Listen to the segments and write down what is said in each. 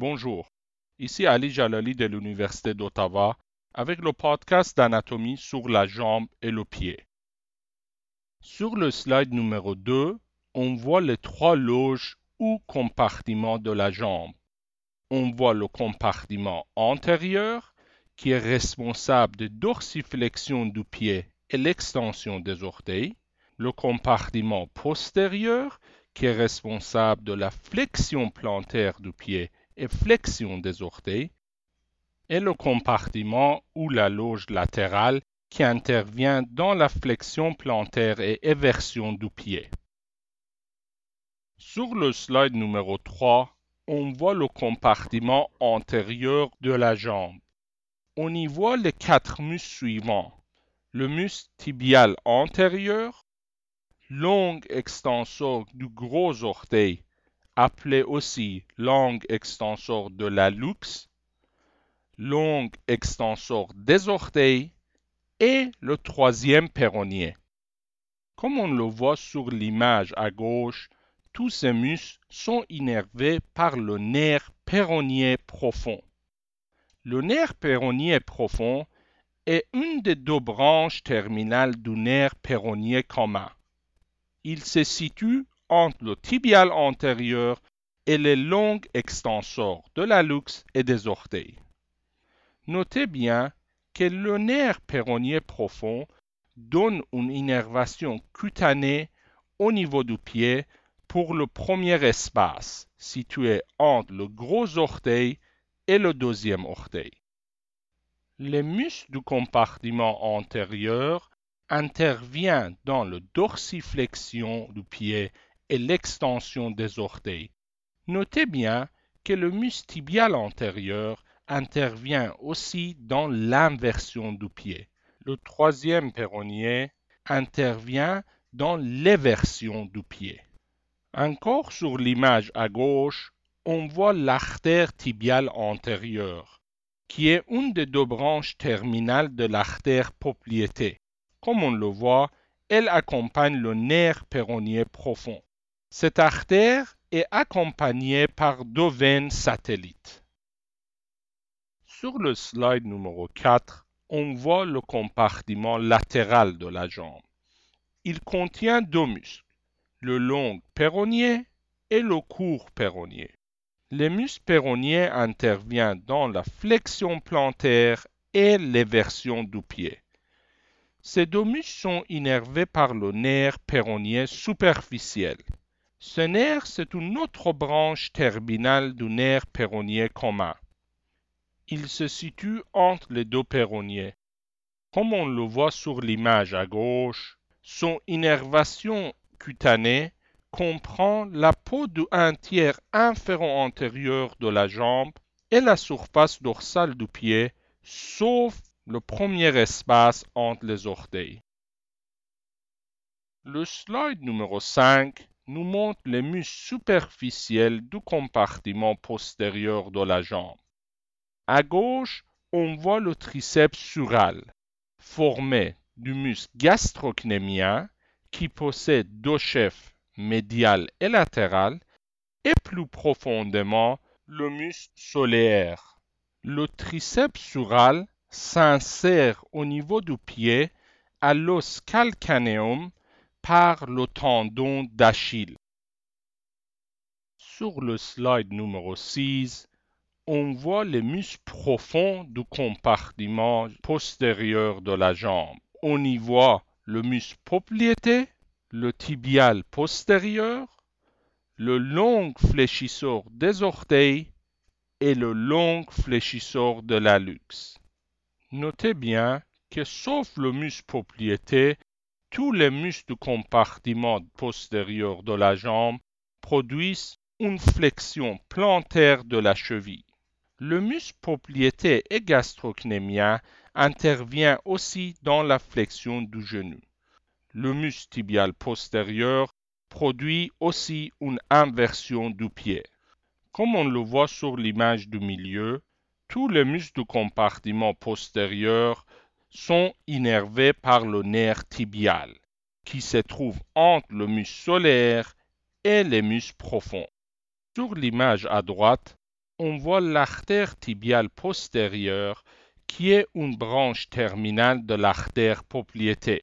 Bonjour, ici Ali Jalali de l'Université d'Ottawa avec le podcast d'anatomie sur la jambe et le pied. Sur le slide numéro 2, on voit les trois loges ou compartiments de la jambe. On voit le compartiment antérieur qui est responsable de dorsiflexion du pied et l'extension des orteils, le compartiment postérieur qui est responsable de la flexion plantaire du pied et flexion des orteils, et le compartiment ou la loge latérale qui intervient dans la flexion plantaire et éversion du pied. Sur le slide numéro 3, on voit le compartiment antérieur de la jambe. On y voit les quatre muscles suivants. Le muscle tibial antérieur, long extenseur du gros orteil, appelé aussi langue extenseur de la luxe, long extenseur des orteils et le troisième péronnier. Comme on le voit sur l'image à gauche, tous ces muscles sont innervés par le nerf péronnier profond. Le nerf péronnier profond est une des deux branches terminales du nerf péronnier commun. Il se situe entre le tibial antérieur et les longs extenseurs de la luxe et des orteils. Notez bien que le nerf péronnier profond donne une innervation cutanée au niveau du pied pour le premier espace situé entre le gros orteil et le deuxième orteil. Les muscles du compartiment antérieur intervient dans la dorsiflexion du pied l'extension des orteils. Notez bien que le muscle tibial antérieur intervient aussi dans l'inversion du pied. Le troisième péronnier intervient dans l'éversion du pied. Encore sur l'image à gauche, on voit l'artère tibiale antérieure, qui est une des deux branches terminales de l'artère popliteée. Comme on le voit, elle accompagne le nerf péronnier profond. Cette artère est accompagnée par deux veines satellites. Sur le slide numéro 4, on voit le compartiment latéral de la jambe. Il contient deux muscles, le long péronnier et le court péronnier. Le muscle péronnier intervient dans la flexion plantaire et l'éversion du pied. Ces deux muscles sont innervés par le nerf péronnier superficiel. Ce nerf, c'est une autre branche terminale du nerf péronnier commun. Il se situe entre les deux péronniers. Comme on le voit sur l'image à gauche, son innervation cutanée comprend la peau du un tiers inféro-antérieur de la jambe et la surface dorsale du pied, sauf le premier espace entre les orteils. Le slide numéro 5 nous montre les muscles superficiels du compartiment postérieur de la jambe. À gauche, on voit le triceps sural, formé du muscle gastrocnémien qui possède deux chefs médial et latéral, et plus profondément le muscle solaire. Le triceps sural s'insère au niveau du pied à l'os calcaneum par le tendon d'Achille. Sur le slide numéro 6, on voit les muscles profonds du compartiment postérieur de la jambe. On y voit le muscle poplité, le tibial postérieur, le long fléchisseur des orteils et le long fléchisseur de la. Notez bien que sauf le muscle poplité, tous les muscles du compartiment postérieur de la jambe produisent une flexion plantaire de la cheville. Le muscle poplité et gastrocnémien intervient aussi dans la flexion du genou. Le muscle tibial postérieur produit aussi une inversion du pied. Comme on le voit sur l'image du milieu, tous les muscles du compartiment postérieur sont innervés par le nerf tibial, qui se trouve entre le muscle solaire et les muscles profonds. Sur l'image à droite, on voit l'artère tibiale postérieure qui est une branche terminale de l'artère propriété.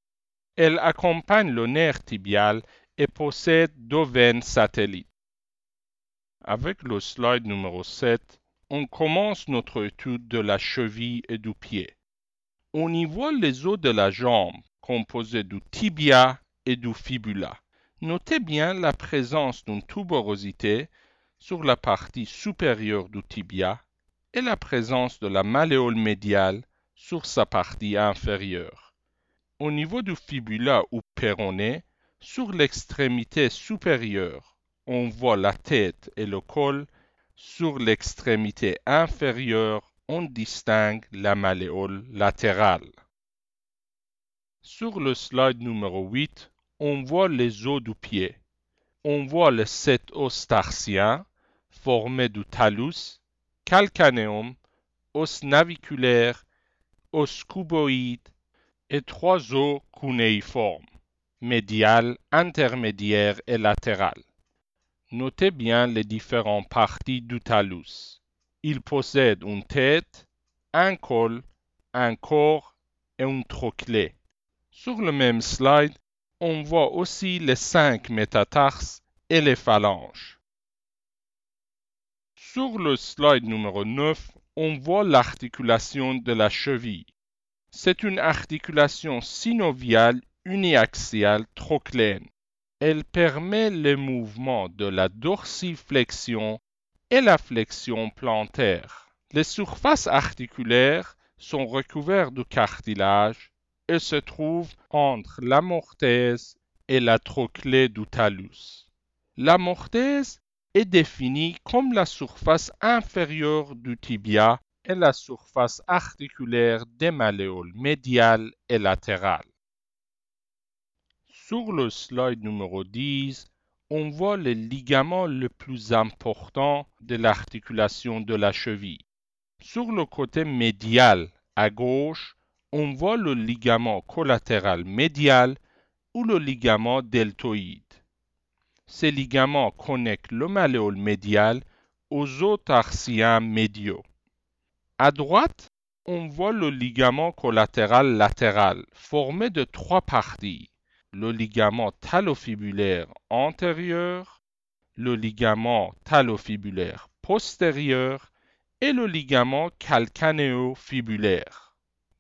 Elle accompagne le nerf tibial et possède deux veines satellites. Avec le slide numéro 7, on commence notre étude de la cheville et du pied. On y voit les os de la jambe composés du tibia et du fibula. Notez bien la présence d'une tuberosité sur la partie supérieure du tibia et la présence de la malléole médiale sur sa partie inférieure. Au niveau du fibula ou péroné, sur l'extrémité supérieure, on voit la tête et le col sur l'extrémité inférieure, on distingue la malléole latérale. Sur le slide numéro 8, on voit les os du pied. On voit les sept os tarsiens formés du talus, calcaneum, os naviculaire, os cuboïde et trois os cunéiformes, médial, intermédiaire et latéral. Notez bien les différentes parties du talus. Il possède une tête, un col, un corps et un trochlée. Sur le même slide, on voit aussi les cinq métatarses et les phalanges. Sur le slide numéro 9, on voit l'articulation de la cheville. C'est une articulation synoviale uniaxiale trochléenne elle permet le mouvement de la dorsiflexion et la flexion plantaire. Les surfaces articulaires sont recouvertes de cartilage et se trouvent entre l'amorthèse et la trochlée du talus. L'amorthèse est définie comme la surface inférieure du tibia et la surface articulaire des malléoles médiales et latérales. Sur le slide numéro 10, on voit le ligament le plus important de l'articulation de la cheville. Sur le côté médial à gauche, on voit le ligament collatéral médial ou le ligament deltoïde. Ces ligaments connectent le malléole médial aux os tarsiens médiaux. À droite, on voit le ligament collatéral latéral formé de trois parties le ligament talofibulaire antérieur, le ligament talofibulaire postérieur et le ligament calcanéo-fibulaire.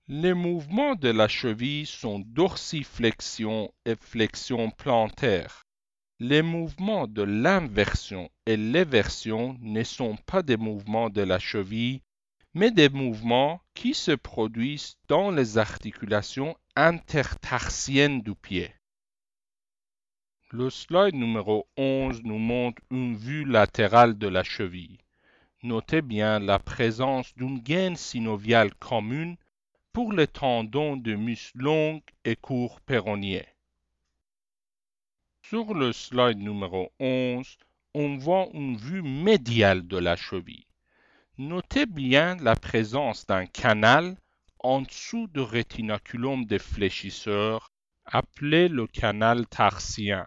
Les mouvements de la cheville sont dorsiflexion et flexion plantaire. Les mouvements de l'inversion et l'éversion ne sont pas des mouvements de la cheville, mais des mouvements qui se produisent dans les articulations intertarsiennes du pied. Le slide numéro 11 nous montre une vue latérale de la cheville. Notez bien la présence d'une gaine synoviale commune pour les tendons de muscles longs et courts péronniers. Sur le slide numéro 11, on voit une vue médiale de la cheville. Notez bien la présence d'un canal en dessous du rétinaculum des fléchisseurs appelé le canal tarsien.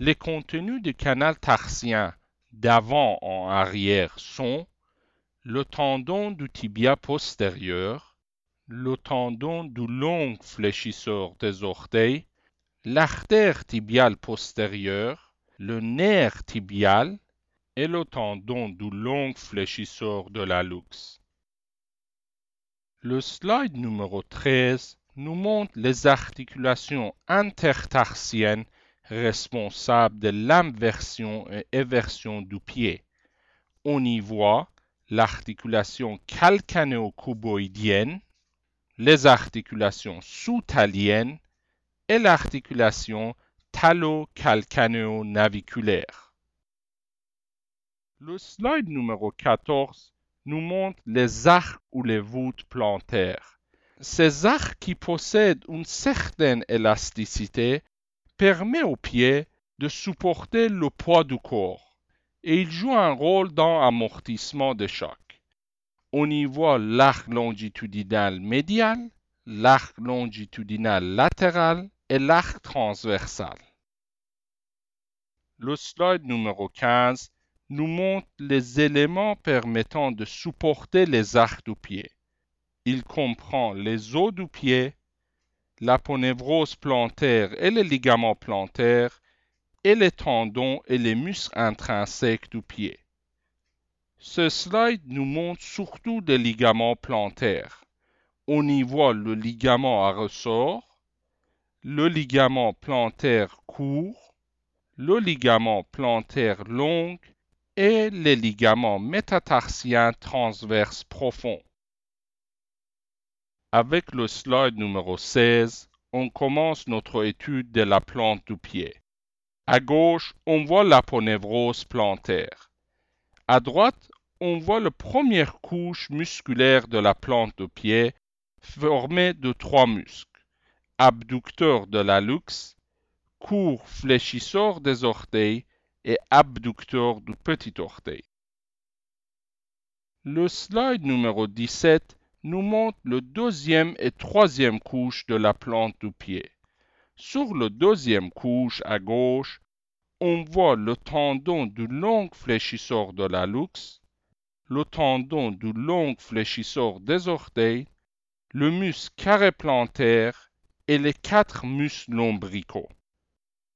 Les contenus du canal tarsien d'avant en arrière sont le tendon du tibia postérieur, le tendon du long fléchisseur des orteils, l'artère tibiale postérieure, le nerf tibial et le tendon du long fléchisseur de la luxe. Le slide numéro 13 nous montre les articulations intertarsiennes responsable de l'inversion et éversion du pied. On y voit l'articulation calcanéo-cuboïdienne, les articulations sous-taliennes et l'articulation talo-calcanéo-naviculaire. Le slide numéro 14 nous montre les arcs ou les voûtes plantaires. Ces arcs qui possèdent une certaine élasticité permet aux pieds de supporter le poids du corps et il joue un rôle dans l'amortissement des chocs. On y voit l'arc longitudinal médial, l'arc longitudinal latéral et l'arc transversal. Le slide numéro 15 nous montre les éléments permettant de supporter les arcs du pied. Il comprend les os du pied, l'aponevrose plantaire et les ligaments plantaires, et les tendons et les muscles intrinsèques du pied. Ce slide nous montre surtout des ligaments plantaires. On y voit le ligament à ressort, le ligament plantaire court, le ligament plantaire long et les ligaments métatarsiens transverses profonds. Avec le slide numéro 16, on commence notre étude de la plante du pied. À gauche, on voit l'aponevrose plantaire. À droite, on voit la première couche musculaire de la plante du pied formée de trois muscles. Abducteur de la luxe, court fléchisseur des orteils et abducteur du petit orteil. Le slide numéro 17 nous montre le deuxième et troisième couche de la plante du pied. Sur le deuxième couche à gauche, on voit le tendon du long fléchisseur de la luxe, le tendon du long fléchisseur des orteils, le muscle carré plantaire et les quatre muscles lombricaux.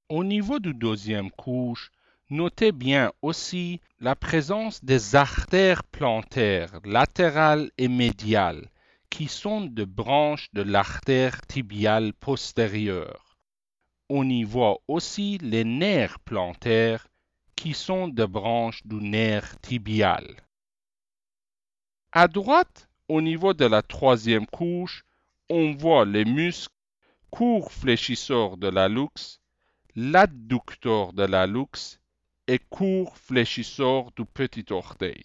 Au niveau du deuxième couche, Notez bien aussi la présence des artères plantaires latérales et médiales qui sont de branches de l'artère tibiale postérieure. On y voit aussi les nerfs plantaires qui sont des branches du nerf tibial. À droite, au niveau de la troisième couche, on voit les muscles courts fléchisseurs de la luxe, l'adducteur de la luxe et court fléchisseur du petit orteil.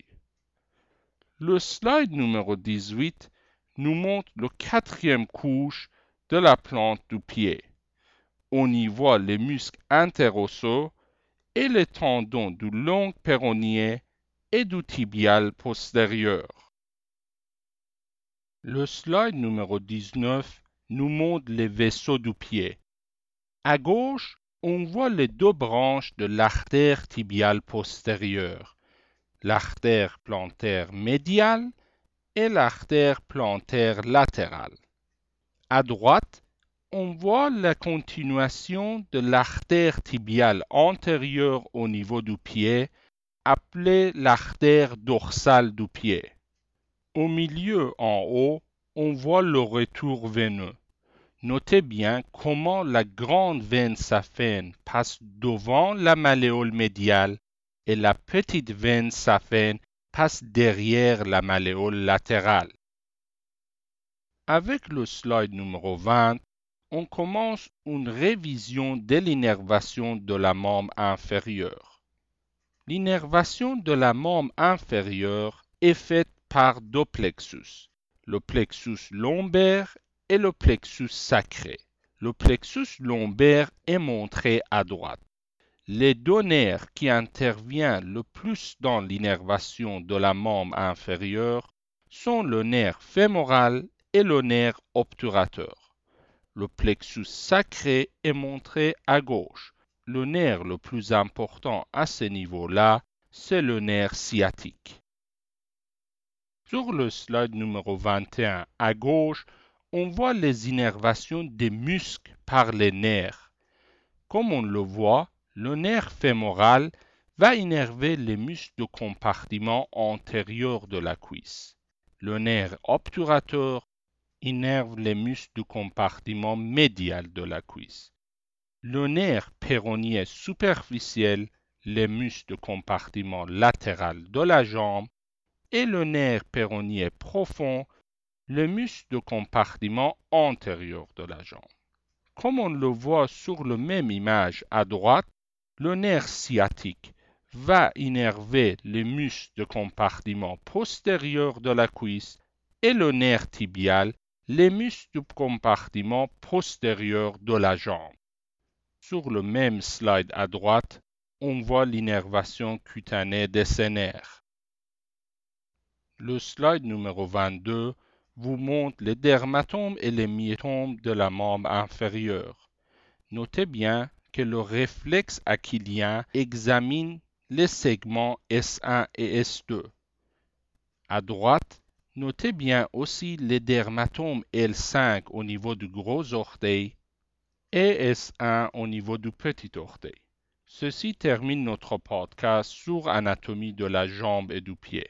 Le slide numéro 18 nous montre le quatrième couche de la plante du pied. On y voit les muscles interosseux et les tendons du long péronnier et du tibial postérieur. Le slide numéro 19 nous montre les vaisseaux du pied. À gauche, on voit les deux branches de l'artère tibiale postérieure, l'artère plantaire médiale et l'artère plantaire latérale. À droite, on voit la continuation de l'artère tibiale antérieure au niveau du pied, appelée l'artère dorsale du pied. Au milieu en haut, on voit le retour veineux. Notez bien comment la grande veine saphène passe devant la malléole médiale et la petite veine saphène passe derrière la malléole latérale. Avec le slide numéro 20, on commence une révision de l'innervation de la membre inférieure. L'innervation de la membre inférieure est faite par deux plexus, le plexus lombaire et le plexus sacré. Le plexus lombaire est montré à droite. Les deux nerfs qui interviennent le plus dans l'innervation de la membre inférieure sont le nerf fémoral et le nerf obturateur. Le plexus sacré est montré à gauche. Le nerf le plus important à ce niveau-là, c'est le nerf sciatique. Sur le slide numéro 21 à gauche, on voit les innervations des muscles par les nerfs. Comme on le voit, le nerf fémoral va innerver les muscles du compartiment antérieur de la cuisse. Le nerf obturateur innerve les muscles du compartiment médial de la cuisse. Le nerf péronnier superficiel les muscles du compartiment latéral de la jambe et le nerf péronnier profond le muscle de compartiment antérieur de la jambe. Comme on le voit sur la même image à droite, le nerf sciatique va innerver les muscles de compartiment postérieur de la cuisse et le nerf tibial les muscles du compartiment postérieur de la jambe. Sur le même slide à droite, on voit l'innervation cutanée de ces nerfs. Le slide numéro 22 vous montre les dermatomes et les myétomes de la membre inférieure. Notez bien que le réflexe achillien examine les segments S1 et S2. À droite, notez bien aussi les dermatomes L5 au niveau du gros orteil et S1 au niveau du petit orteil. Ceci termine notre podcast sur anatomie de la jambe et du pied.